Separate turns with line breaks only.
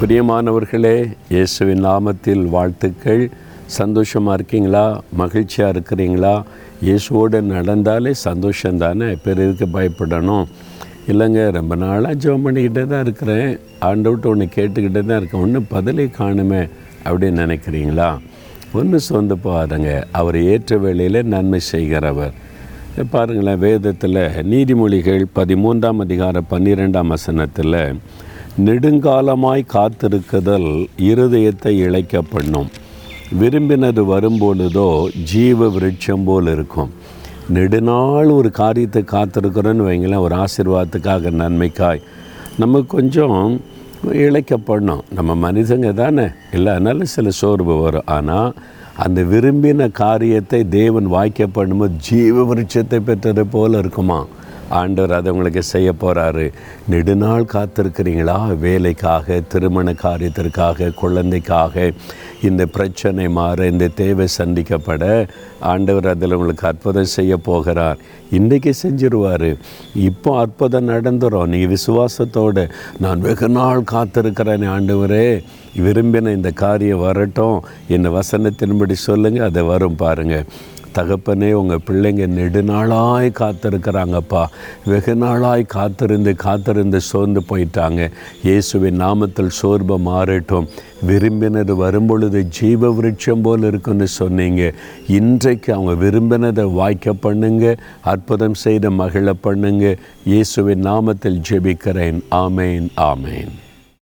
பிரியமானவர்களே இயேசுவின் நாமத்தில் வாழ்த்துக்கள். சந்தோஷமாக இருக்கீங்களா? மகிழ்ச்சியாக இருக்கிறீங்களா? இயேசுவோடு நடந்தாலே சந்தோஷம் தானே பிறருக்கு பயப்படணும்? இல்லைங்க ரொம்ப நாளாக ஜெபம் பண்ணிக்கிட்டே தான் இருக்கிறேன். ஆண்டவிட்டு ஒன்று கேட்டுக்கிட்டே தான் இருக்கேன். ஒன்றும் பதிலை காணுமே அப்படின்னு நினைக்கிறீங்களா? ஒன்று சொந்து பாருங்க அவர் ஏற்ற வேளையில் நன்மை செய்கிறவர். பாருங்களேன் வேதத்தில் நீதிமொழிகள் பதிமூன்றாம் அதிகார பன்னிரெண்டாம் வசனத்தில் நெடுங்காலமாய் காத்திருக்குதல் இருதயத்தை இழைக்க பண்ணும் விரும்பினது வரும்பொழுதோ ஜீவ விருட்சம் போல் இருக்கும். நெடுநாள் ஒரு காரியத்தை காத்திருக்கிறோன்னு வைங்களேன் ஒரு ஆசீர்வாதத்துக்காக நன்மைக்காய். நம்ம கொஞ்சம் இழைக்கப்படணும் நம்ம மனிதங்க தானே இல்லை சில சோர்வு வரும். ஆனால் அந்த விரும்பின காரியத்தை தேவன் வாய்க்க பண்ணும்போது ஜீவ விருட்சத்தை பெற்றது போல் இருக்குமா? ஆண்டவர் அதை உங்களுக்கு செய்ய போகிறாரு நெடுநாள் காத்திருக்கிறீங்களா? வேலைக்காக திருமண காரியத்திற்காக குழந்தைக்காக. இந்த பிரச்சனை மாற இந்த தேவை சந்திக்கப்பட ஆண்டவர் அதில் உங்களுக்கு அற்புதம் செய்ய போகிறார். இன்றைக்கி செஞ்சிருவார். இப்போ அற்புதம் நடந்துடும் நீங்கள் விசுவாசத்தோடு நான் வெகு நாள் காத்திருக்கிறேன் ஆண்டவரே. விரும்பின இந்த காரியம் வரட்டும். இந்த வசனத்தின்படி சொல்லுங்கள் அதை வரும் பாருங்கள் தகப்பனே உங்கள் பிள்ளைங்க நெடுநாளாய் காத்திருக்கிறாங்கப்பா. வெகு நாளாய் காத்திருந்து காத்திருந்து சோர்ந்து போயிட்டாங்க. இயேசுவின் நாமத்தில் சோர்வை மாறட்டும். விரும்பினது வரும்பொழுது ஜீவ விருட்சம் போல் இருக்குன்னு சொன்னீங்க. இன்றைக்கு அவங்க விரும்பினதை வாய்க்க பண்ணுங்க அற்புதம் செய்த மகிழ பண்ணுங்க. இயேசுவின் நாமத்தில் ஜெபிக்கிறேன். ஆமேன் ஆமேன்.